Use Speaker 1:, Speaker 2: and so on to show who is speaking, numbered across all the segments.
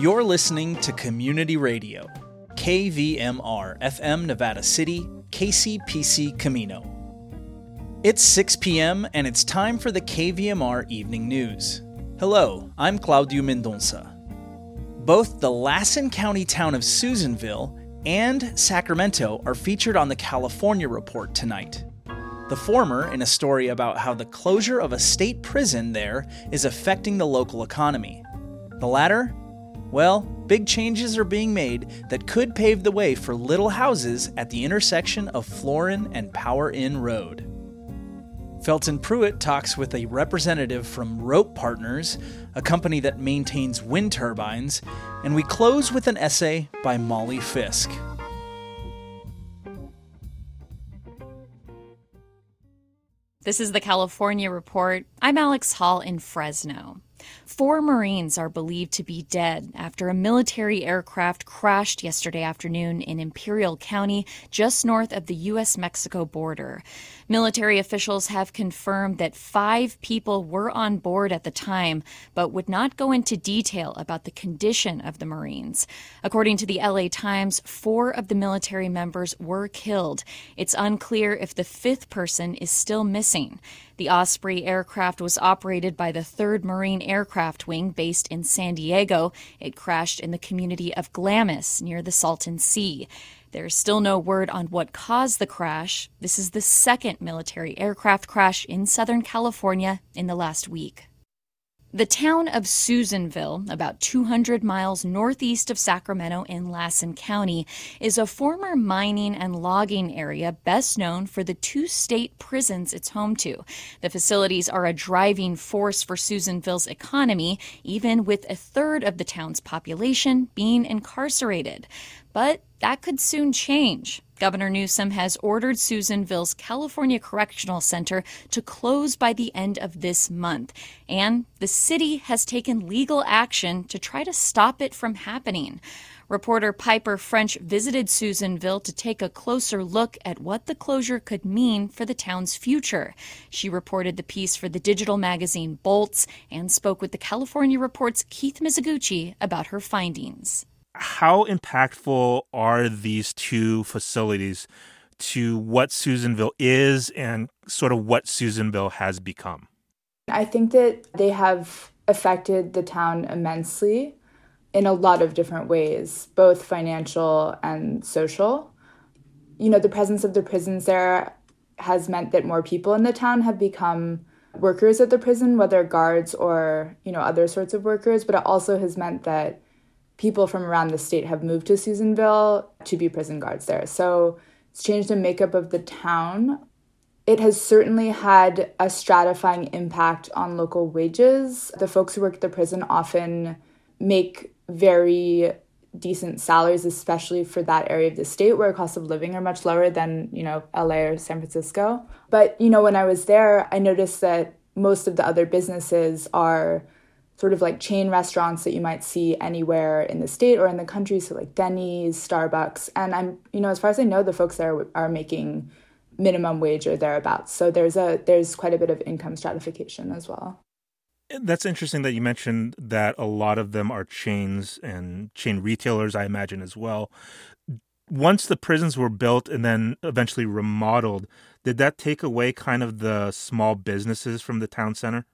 Speaker 1: You're listening to Community Radio, KVMR FM Nevada City, KCPC Camino. It's 6 p.m., and it's time for the KVMR Evening News. Hello, I'm Claudio Mendonça. Both the Lassen County town of Susanville and Sacramento are featured on the California Report tonight. The former in a story about how the closure of a state prison there is affecting the local economy. The latter well, big changes are being made that could pave the way for little houses at the intersection of Florin and Power Inn Road. Felton Pruitt talks with a representative from Rope Partners, a company that maintains wind turbines, and we close with an essay by Molly Fisk.
Speaker 2: This is the California Report. I'm Alex Hall in Fresno. Four Marines are believed to be dead after a military aircraft crashed yesterday afternoon in Imperial County, just north of the U.S. Mexico border. Military officials have confirmed that five people were on board at the time, but would not go into detail about the condition of the Marines. According to the LA Times, four of the military members were killed. It's unclear if the fifth person is still missing. The Osprey aircraft was operated by the 3rd Marine Aircraft Wing based in San Diego. It crashed in the community of Glamis near the Salton Sea. There's still no word on what caused the crash. This is the second military aircraft crash in Southern California in the last week. The town of Susanville, about 200 miles northeast of Sacramento in Lassen County, is a former mining and logging area best known for the two state prisons it's home to. The facilities are a driving force for Susanville's economy, even with a third of the town's population being incarcerated. But that could soon change. Governor Newsom has ordered Susanville's California Correctional Center to close by the end of this month, and the city has taken legal action to try to stop it from happening. Reporter Piper French visited Susanville to take a closer look at what the closure could mean for the town's future. She reported the piece for the digital magazine Bolts and spoke with the California Report's Keith Mizuguchi about her findings
Speaker 3: how impactful are these two facilities to what Susanville is and sort of what Susanville has become?
Speaker 4: I think that they have affected the town immensely in a lot of different ways, both financial and social. You know, the presence of the prisons there has meant that more people in the town have become workers at the prison, whether guards or, you know, other sorts of workers, but it also has meant that people from around the state have moved to Susanville to be prison guards there. So it's changed the makeup of the town. It has certainly had a stratifying impact on local wages. The folks who work at the prison often make very decent salaries, especially for that area of the state where costs of living are much lower than, you know, LA or San Francisco. But, you know, when I was there, I noticed that most of the other businesses are sort of like chain restaurants that you might see anywhere in the state or in the country. So like Denny's, Starbucks, and I'm you know as far as I know, the folks there are making minimum wage or thereabouts. So there's a there's quite a bit of income stratification as well.
Speaker 3: That's interesting that you mentioned that a lot of them are chains and chain retailers, I imagine as well. Once the prisons were built and then eventually remodeled, did that take away kind of the small businesses from the town center?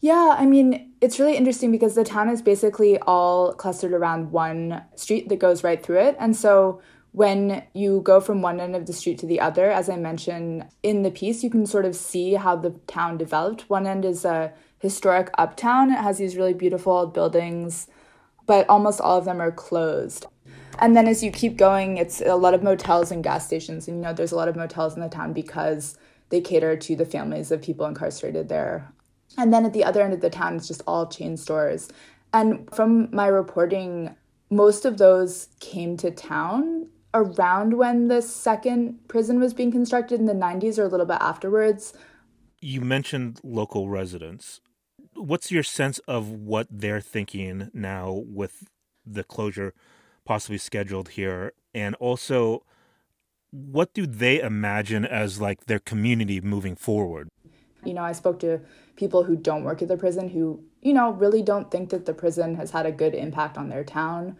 Speaker 4: Yeah, I mean, it's really interesting because the town is basically all clustered around one street that goes right through it. And so when you go from one end of the street to the other, as I mentioned in the piece, you can sort of see how the town developed. One end is a historic uptown, it has these really beautiful buildings, but almost all of them are closed. And then as you keep going, it's a lot of motels and gas stations. And you know, there's a lot of motels in the town because they cater to the families of people incarcerated there and then at the other end of the town, it's just all chain stores. And from my reporting, most of those came to town around when the second prison was being constructed in the 90s or a little bit afterwards.
Speaker 3: You mentioned local residents. What's your sense of what they're thinking now with the closure possibly scheduled here? And also, what do they imagine as like their community moving forward?
Speaker 4: You know, I spoke to people who don't work at the prison who, you know, really don't think that the prison has had a good impact on their town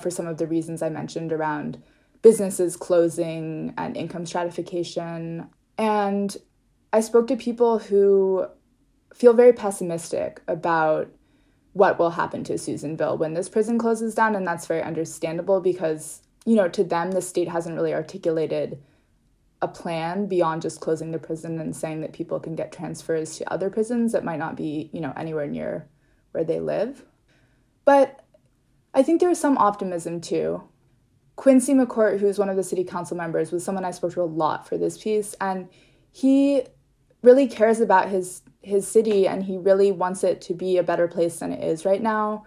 Speaker 4: for some of the reasons I mentioned around businesses closing and income stratification. And I spoke to people who feel very pessimistic about what will happen to Susanville when this prison closes down. And that's very understandable because, you know, to them, the state hasn't really articulated a plan beyond just closing the prison and saying that people can get transfers to other prisons that might not be, you know, anywhere near where they live. But I think there is some optimism too. Quincy McCourt, who's one of the city council members, was someone I spoke to a lot for this piece, and he really cares about his his city and he really wants it to be a better place than it is right now.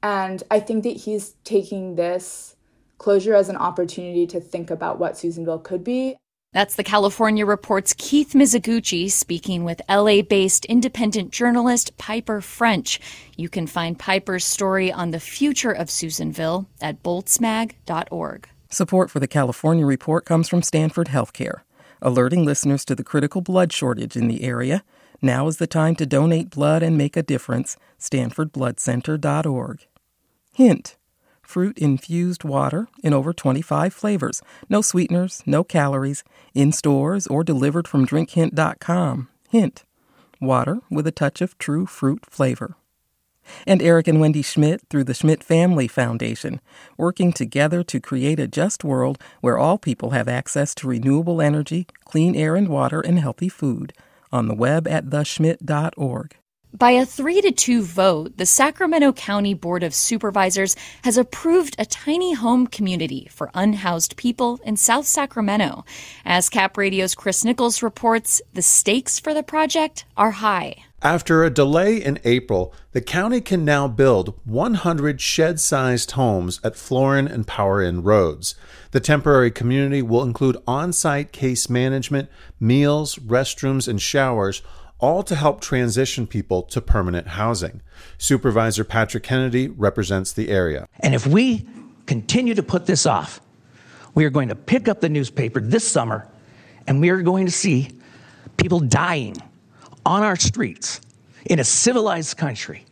Speaker 4: And I think that he's taking this closure as an opportunity to think about what Susanville could be.
Speaker 2: That's the California Report's Keith Mizuguchi speaking with LA based independent journalist Piper French. You can find Piper's story on the future of Susanville at boltsmag.org.
Speaker 5: Support for the California Report comes from Stanford Healthcare, alerting listeners to the critical blood shortage in the area now is the time to donate blood and make a difference. StanfordBloodCenter.org. Hint fruit infused water in over 25 flavors. No sweeteners, no calories. In stores or delivered from drinkhint.com. Hint water with a touch of true fruit flavor. And Eric and Wendy Schmidt through the Schmidt Family Foundation, working together to create a just world where all people have access to renewable energy, clean air and water, and healthy food on the web at theschmidt.org.
Speaker 2: By a 3 to 2 vote, the Sacramento County Board of Supervisors has approved a tiny home community for unhoused people in South Sacramento. As Cap Radio's Chris Nichols reports, the stakes for the project are high.
Speaker 6: After a delay in April, the county can now build 100 shed sized homes at Florin and Power Inn roads. The temporary community will include on site case management, meals, restrooms, and showers, all to help transition people to permanent housing. Supervisor Patrick Kennedy represents the area.
Speaker 7: And if we continue to put this off, we are going to pick up the newspaper this summer and we are going to see people dying on our streets in a civilized country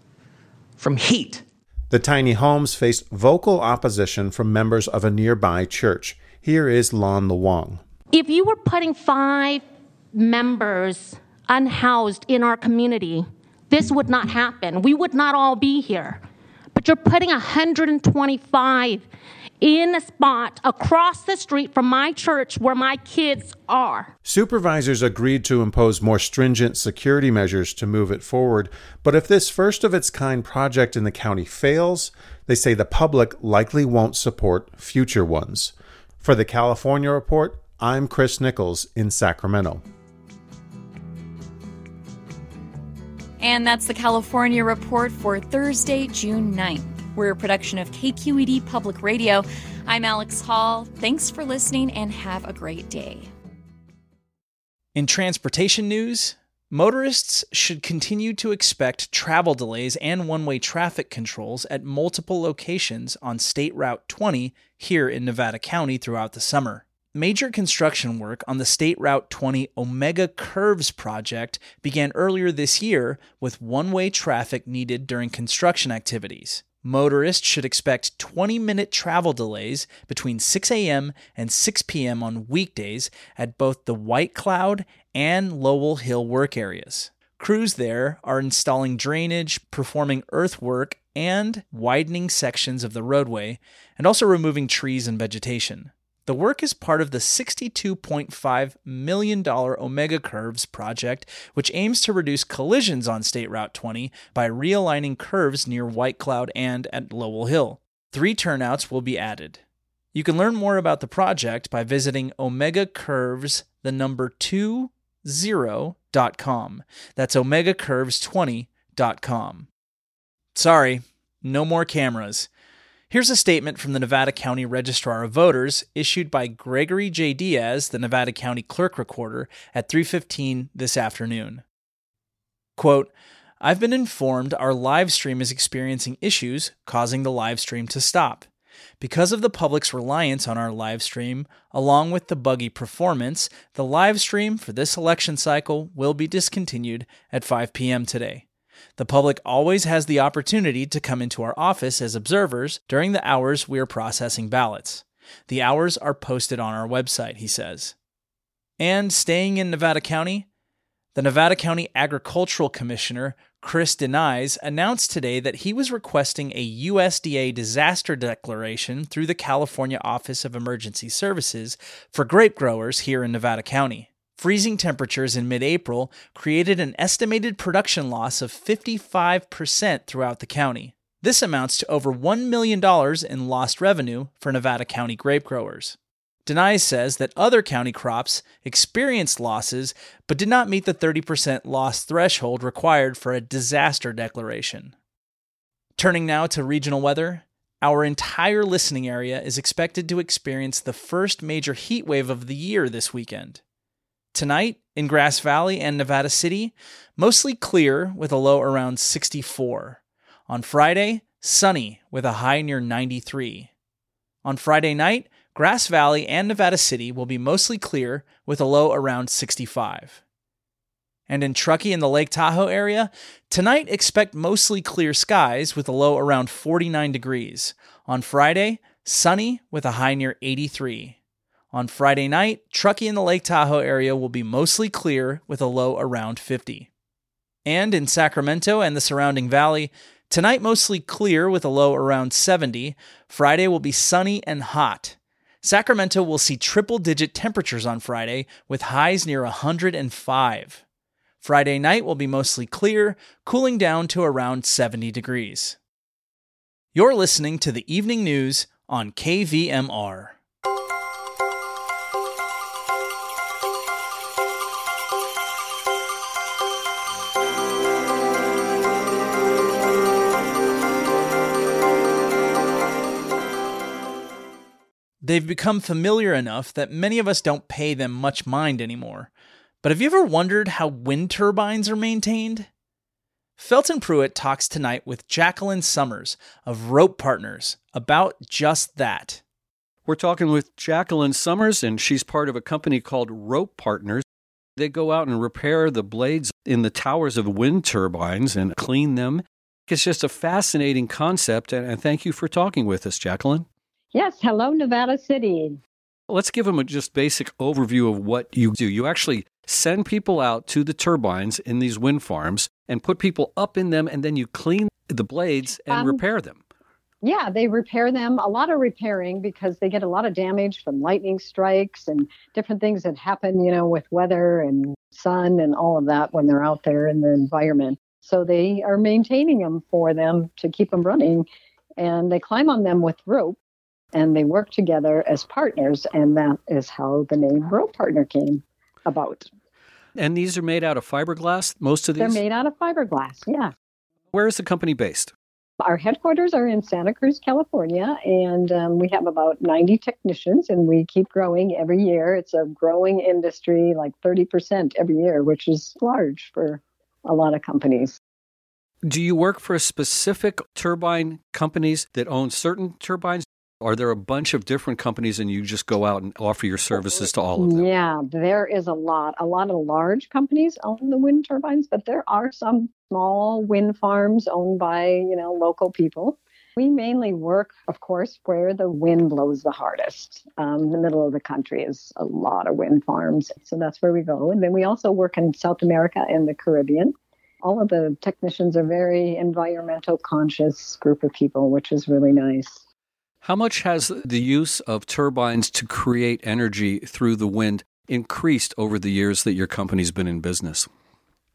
Speaker 7: from heat.
Speaker 6: The tiny homes faced vocal opposition from members of a nearby church. Here is Lon Luong.
Speaker 8: If you were putting five members unhoused in our community, this would not happen. We would not all be here. But you're putting 125 in a spot across the street from my church where my kids are.
Speaker 6: Supervisors agreed to impose more stringent security measures to move it forward, but if this first of its kind project in the county fails, they say the public likely won't support future ones. For the California Report, I'm Chris Nichols in Sacramento.
Speaker 2: And that's the California Report for Thursday, June 9th. We're a production of KQED Public Radio. I'm Alex Hall. Thanks for listening and have a great day.
Speaker 1: In transportation news, motorists should continue to expect travel delays and one way traffic controls at multiple locations on State Route 20 here in Nevada County throughout the summer. Major construction work on the State Route 20 Omega Curves project began earlier this year with one way traffic needed during construction activities. Motorists should expect 20 minute travel delays between 6 a.m. and 6 p.m. on weekdays at both the White Cloud and Lowell Hill work areas. Crews there are installing drainage, performing earthwork, and widening sections of the roadway, and also removing trees and vegetation. The work is part of the $62.5 million Omega Curves project, which aims to reduce collisions on State Route 20 by realigning curves near White Cloud and at Lowell Hill. Three turnouts will be added. You can learn more about the project by visiting Omega Curves, the number 20.com. That's OmegaCurves20.com. Sorry, no more cameras. Here's a statement from the Nevada County Registrar of Voters issued by Gregory J. Diaz, the Nevada County Clerk Recorder, at 3:15 this afternoon. Quote, I've been informed our live stream is experiencing issues causing the live stream to stop. Because of the public's reliance on our live stream, along with the buggy performance, the live stream for this election cycle will be discontinued at 5 p.m. today. The public always has the opportunity to come into our office as observers during the hours we are processing ballots. The hours are posted on our website, he says. And staying in Nevada County, the Nevada County Agricultural Commissioner, Chris de Nijs, announced today that he was requesting a USDA disaster declaration through the California Office of Emergency Services for grape growers here in Nevada County. Freezing temperatures in mid April created an estimated production loss of 55% throughout the county. This amounts to over $1 million in lost revenue for Nevada County grape growers. de Nijs says that other county crops experienced losses but did not meet the 30% loss threshold required for a disaster declaration. Turning now to regional weather, our entire listening area is expected to experience the first major heat wave of the year this weekend. Tonight, in Grass Valley and Nevada City, mostly clear with a low around 64. On Friday, sunny with a high near 93. On Friday night, Grass Valley and Nevada City will be mostly clear with a low around 65. And in Truckee and the Lake Tahoe area, tonight expect mostly clear skies with a low around 49 degrees. On Friday, sunny with a high near 83. On Friday night, Truckee and the Lake Tahoe area will be mostly clear with a low around 50. And in Sacramento and the surrounding valley, tonight mostly clear with a low around 70. Friday will be sunny and hot. Sacramento will see triple digit temperatures on Friday with highs near 105. Friday night will be mostly clear, cooling down to around 70 degrees. You're listening to the evening news on KVMR. They've become familiar enough that many of us don't pay them much mind anymore. But have you ever wondered how wind turbines are maintained? Felton Pruitt talks tonight with Jacqueline Summers of Rope Partners about just that.
Speaker 9: We're talking with Jacqueline Summers, and she's part of a company called Rope Partners. They go out and repair the blades in the towers of wind turbines and clean them. It's just a fascinating concept, and thank you for talking with us, Jacqueline.
Speaker 10: Yes, hello, Nevada City.
Speaker 9: Let's give them a just basic overview of what you do. You actually send people out to the turbines in these wind farms and put people up in them, and then you clean the blades and um, repair them.
Speaker 10: Yeah, they repair them. A lot of repairing because they get a lot of damage from lightning strikes and different things that happen, you know, with weather and sun and all of that when they're out there in the environment. So they are maintaining them for them to keep them running. And they climb on them with rope and they work together as partners, and that is how the name Rope Partner came about.
Speaker 9: And these are made out of fiberglass, most of these?
Speaker 10: They're made out of fiberglass, yeah.
Speaker 9: Where is the company based?
Speaker 10: Our headquarters are in Santa Cruz, California, and um, we have about 90 technicians, and we keep growing every year. It's a growing industry, like 30% every year, which is large for a lot of companies.
Speaker 9: Do you work for specific turbine companies that own certain turbines? Are there a bunch of different companies and you just go out and offer your services to all of them?
Speaker 10: Yeah, there is a lot. A lot of large companies own the wind turbines, but there are some small wind farms owned by, you know, local people. We mainly work, of course, where the wind blows the hardest. Um, the middle of the country is a lot of wind farms. So that's where we go. And then we also work in South America and the Caribbean. All of the technicians are very environmental conscious group of people, which is really nice.
Speaker 9: How much has the use of turbines to create energy through the wind increased over the years that your company's been in business?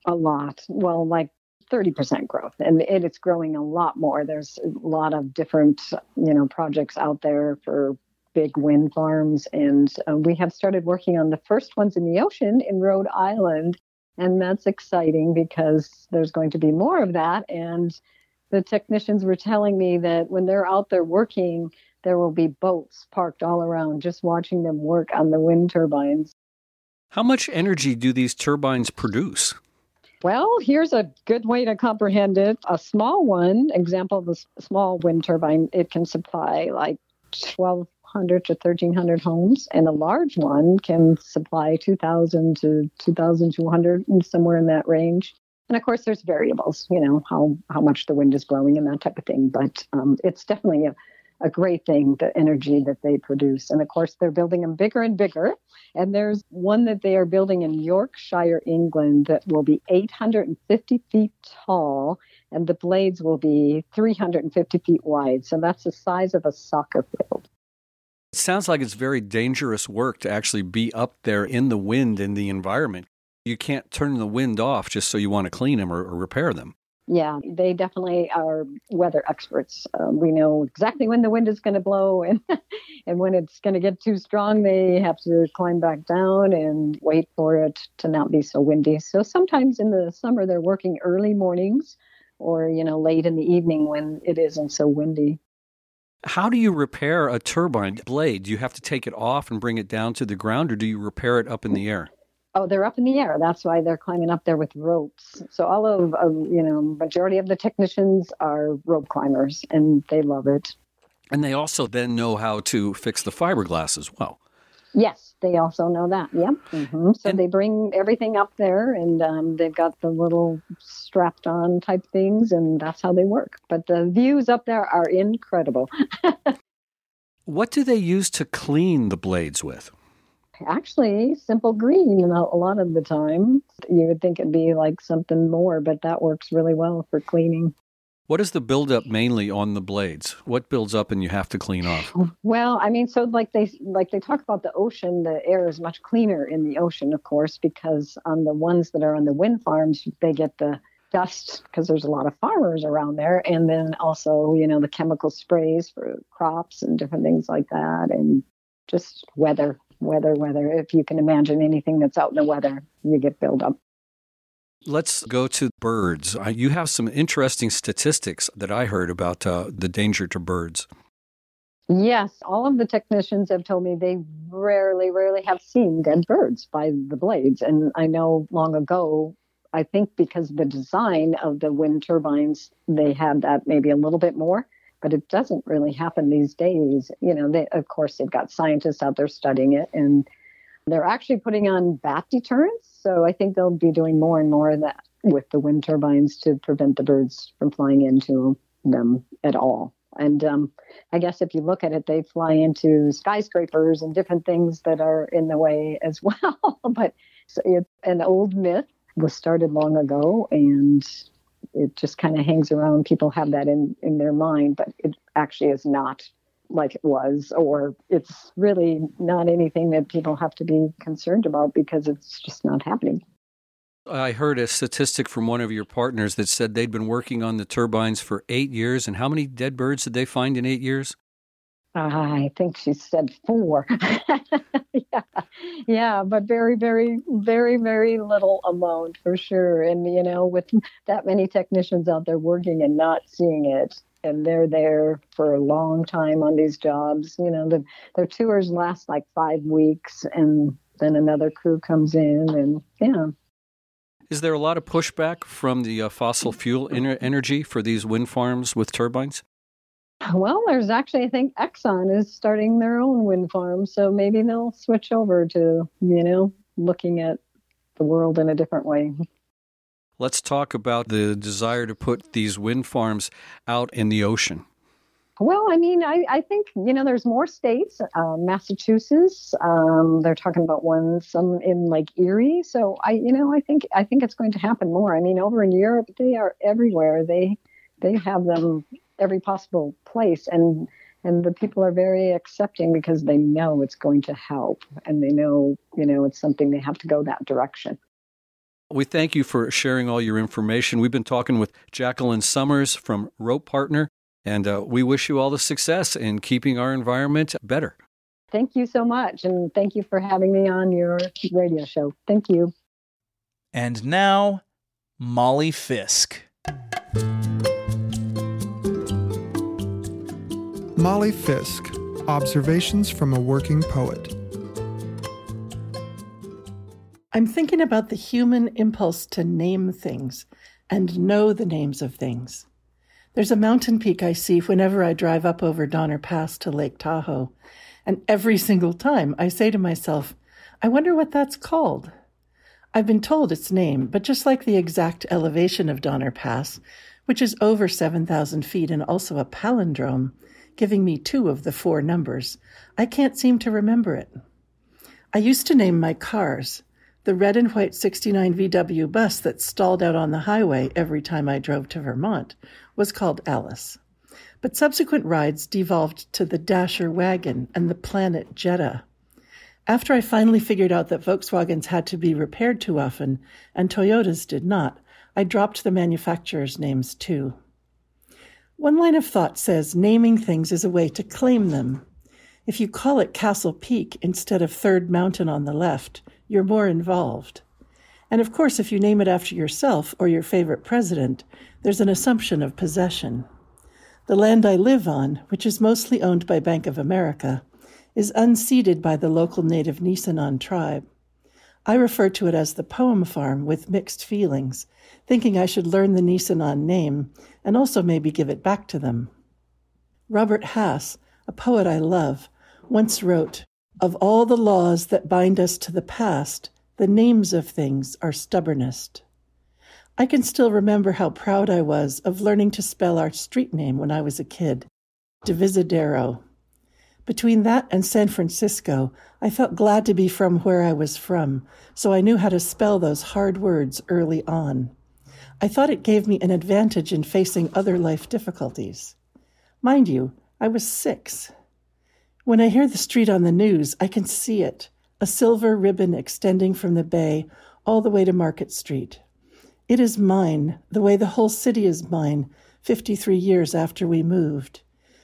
Speaker 10: A lot. Well, like 30% growth and it's growing a lot more there's a lot of different you know projects out there for big wind farms and uh, we have started working on the first ones in the ocean in rhode island and that's exciting because there's going to be more of that and the technicians were telling me that when they're out there working, there will be boats parked all around just watching them work on the wind turbines.
Speaker 9: How much energy do these turbines produce?
Speaker 10: Well, here's a good way to comprehend it. A small one, example of a small wind turbine, it can supply like 1,200 to 1,300 homes, and a large one can supply 2,000 to 2,200, somewhere in that range. And of course, there's variables, you know, how, how much the wind is blowing and that type of thing. But um, it's definitely a, a great thing, the energy that they produce. And of course, they're building them bigger and bigger. And there's one that they are building in Yorkshire, England, that will be 850 feet tall, and the blades will be 350 feet wide. So that's the size of a soccer field.
Speaker 9: It sounds like it's very dangerous work to actually be up there in the wind in the environment. You can't turn the wind off just so you want to clean them or, or repair them.
Speaker 10: Yeah, they definitely are weather experts. Um, we know exactly when the wind is going to blow, and and when it's going to get too strong, they have to climb back down and wait for it to not be so windy. So sometimes in the summer, they're working early mornings, or you know late in the evening when it isn't so windy.
Speaker 9: How do you repair a turbine blade? Do you have to take it off and bring it down to the ground, or do you repair it up in the air?
Speaker 10: Oh, they're up in the air. That's why they're climbing up there with ropes. So all of, of you know, majority of the technicians are rope climbers, and they love it.
Speaker 9: And they also then know how to fix the fiberglass as well.
Speaker 10: Yes, they also know that. Yep. Mm-hmm. So and, they bring everything up there, and um, they've got the little strapped on type things, and that's how they work. But the views up there are incredible.
Speaker 9: what do they use to clean the blades with?
Speaker 10: Actually simple green You know, a lot of the time. You would think it'd be like something more, but that works really well for cleaning.
Speaker 9: What is the buildup mainly on the blades? What builds up and you have to clean off?
Speaker 10: Well, I mean, so like they like they talk about the ocean, the air is much cleaner in the ocean, of course, because on the ones that are on the wind farms, they get the dust because there's a lot of farmers around there, and then also you know the chemical sprays for crops and different things like that, and just weather weather, weather. If you can imagine anything that's out in the weather, you get buildup.
Speaker 9: Let's go to birds. You have some interesting statistics that I heard about uh, the danger to birds.
Speaker 10: Yes, all of the technicians have told me they rarely, rarely have seen dead birds by the blades. And I know long ago, I think because the design of the wind turbines, they had that maybe a little bit more but it doesn't really happen these days. You know, they, of course, they've got scientists out there studying it, and they're actually putting on bat deterrents. So I think they'll be doing more and more of that with the wind turbines to prevent the birds from flying into them at all. And um, I guess if you look at it, they fly into skyscrapers and different things that are in the way as well. but it's an old myth was started long ago, and it just kind of hangs around. People have that in, in their mind, but it actually is not like it was, or it's really not anything that people have to be concerned about because it's just not happening.
Speaker 9: I heard a statistic from one of your partners that said they'd been working on the turbines for eight years. And how many dead birds did they find in eight years?
Speaker 10: I think she said four. yeah, yeah, but very, very, very, very little amount for sure. And you know, with that many technicians out there working and not seeing it, and they're there for a long time on these jobs. You know, the, their tours last like five weeks, and then another crew comes in, and yeah.
Speaker 9: Is there a lot of pushback from the uh, fossil fuel energy for these wind farms with turbines?
Speaker 10: Well, there's actually, I think Exxon is starting their own wind farm. So maybe they'll switch over to, you know, looking at the world in a different way.
Speaker 9: Let's talk about the desire to put these wind farms out in the ocean.
Speaker 10: Well, I mean, I, I think, you know, there's more states. Uh, Massachusetts, um, they're talking about one, some in like Erie. So I, you know, I think, I think it's going to happen more. I mean, over in Europe, they are everywhere. They, they have them every possible place and and the people are very accepting because they know it's going to help and they know you know it's something they have to go that direction.
Speaker 9: We thank you for sharing all your information. We've been talking with jacqueline summers from rope partner and uh, we wish you all the success in keeping our environment better.
Speaker 10: Thank you so much and thank you for having me on your radio show. Thank you.
Speaker 1: And now molly fisk
Speaker 11: Molly Fisk Observations from a Working Poet.
Speaker 12: I'm thinking about the human impulse to name things and know the names of things. There's a mountain peak I see whenever I drive up over Donner Pass to Lake Tahoe. And every single time I say to myself, I wonder what that's called. I've been told its name, but just like the exact elevation of Donner Pass, which is over 7,000 feet and also a palindrome, giving me two of the four numbers, I can't seem to remember it. I used to name my cars. The red and white 69 VW bus that stalled out on the highway every time I drove to Vermont was called Alice. But subsequent rides devolved to the Dasher wagon and the Planet Jetta. After I finally figured out that Volkswagens had to be repaired too often and Toyotas did not, I dropped the manufacturers' names too. One line of thought says naming things is a way to claim them. If you call it Castle Peak instead of Third Mountain on the left, you're more involved. And of course, if you name it after yourself or your favorite president, there's an assumption of possession. The land I live on, which is mostly owned by Bank of America, is unceded by the local native Nisenan tribe. I refer to it as the poem farm with mixed feelings, thinking I should learn the Nisenan name and also maybe give it back to them. Robert Hass, a poet I love, once wrote, Of all the laws that bind us to the past, the names of things are stubbornest. I can still remember how proud I was of learning to spell our street name when I was a kid, Divisadero. Between that and San Francisco, I felt glad to be from where I was from, so I knew how to spell those hard words early on. I thought it gave me an advantage in facing other life difficulties. Mind you, I was six. When I hear the street on the news, I can see it a silver ribbon extending from the bay all the way to Market Street. It is mine, the way the whole city is mine, 53 years after we moved,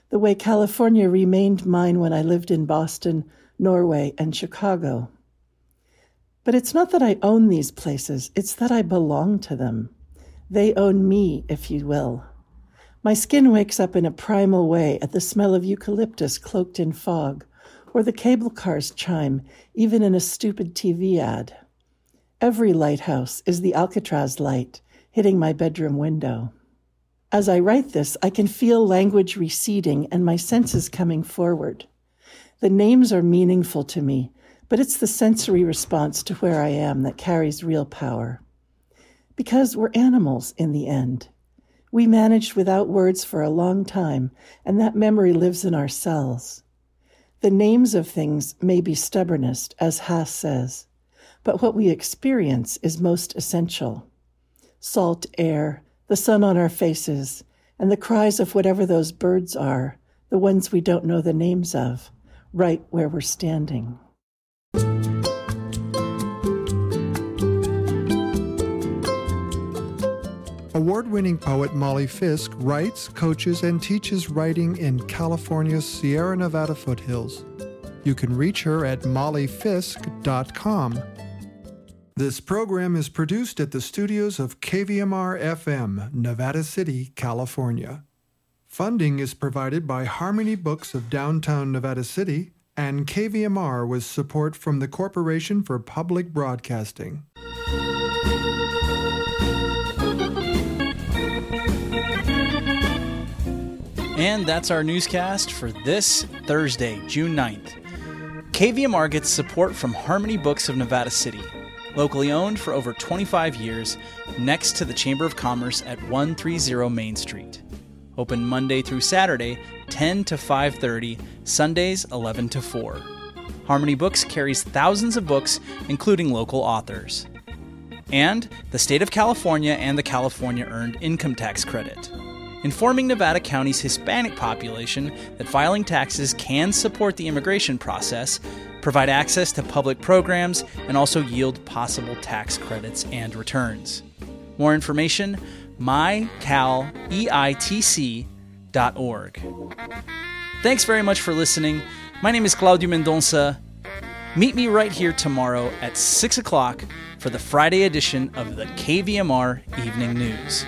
Speaker 12: the way California remained mine when I lived in Boston, Norway, and Chicago. But it's not that I own these places, it's that I belong to them. They own me, if you will. My skin wakes up in a primal way at the smell of eucalyptus cloaked in fog, or the cable cars chime, even in a stupid TV ad. Every lighthouse is the Alcatraz light hitting my bedroom window. As I write this, I can feel language receding and my senses coming forward. The names are meaningful to me, but it's the sensory response to where I am that carries real power. Because we're animals in the end. We managed without words for a long time, and that memory lives in our cells. The names of things may be stubbornest, as Hass says, but what we experience is most essential. Salt air, the sun on our faces, and the cries of whatever those birds are, the ones we don't know the names of, right where we're standing.
Speaker 11: Award winning poet Molly Fisk writes, coaches, and teaches writing in California's Sierra Nevada foothills. You can reach her at mollyfisk.com. This program is produced at the studios of KVMR FM, Nevada City, California. Funding is provided by Harmony Books of downtown Nevada City and KVMR with support from the Corporation for Public Broadcasting.
Speaker 1: And that's our newscast for this Thursday, June 9th. KVMR gets support from Harmony Books of Nevada City, locally owned for over 25 years, next to the Chamber of Commerce at 130 Main Street. Open Monday through Saturday, 10 to 5:30, Sundays 11 to 4. Harmony Books carries thousands of books, including local authors. And the state of California and the California Earned Income Tax Credit informing Nevada County's Hispanic population that filing taxes can support the immigration process, provide access to public programs, and also yield possible tax credits and returns. More information, mycaleitc.org. Thanks very much for listening. My name is Claudio Mendonça. Meet me right here tomorrow at 6 o'clock for the Friday edition of the KVMR Evening News.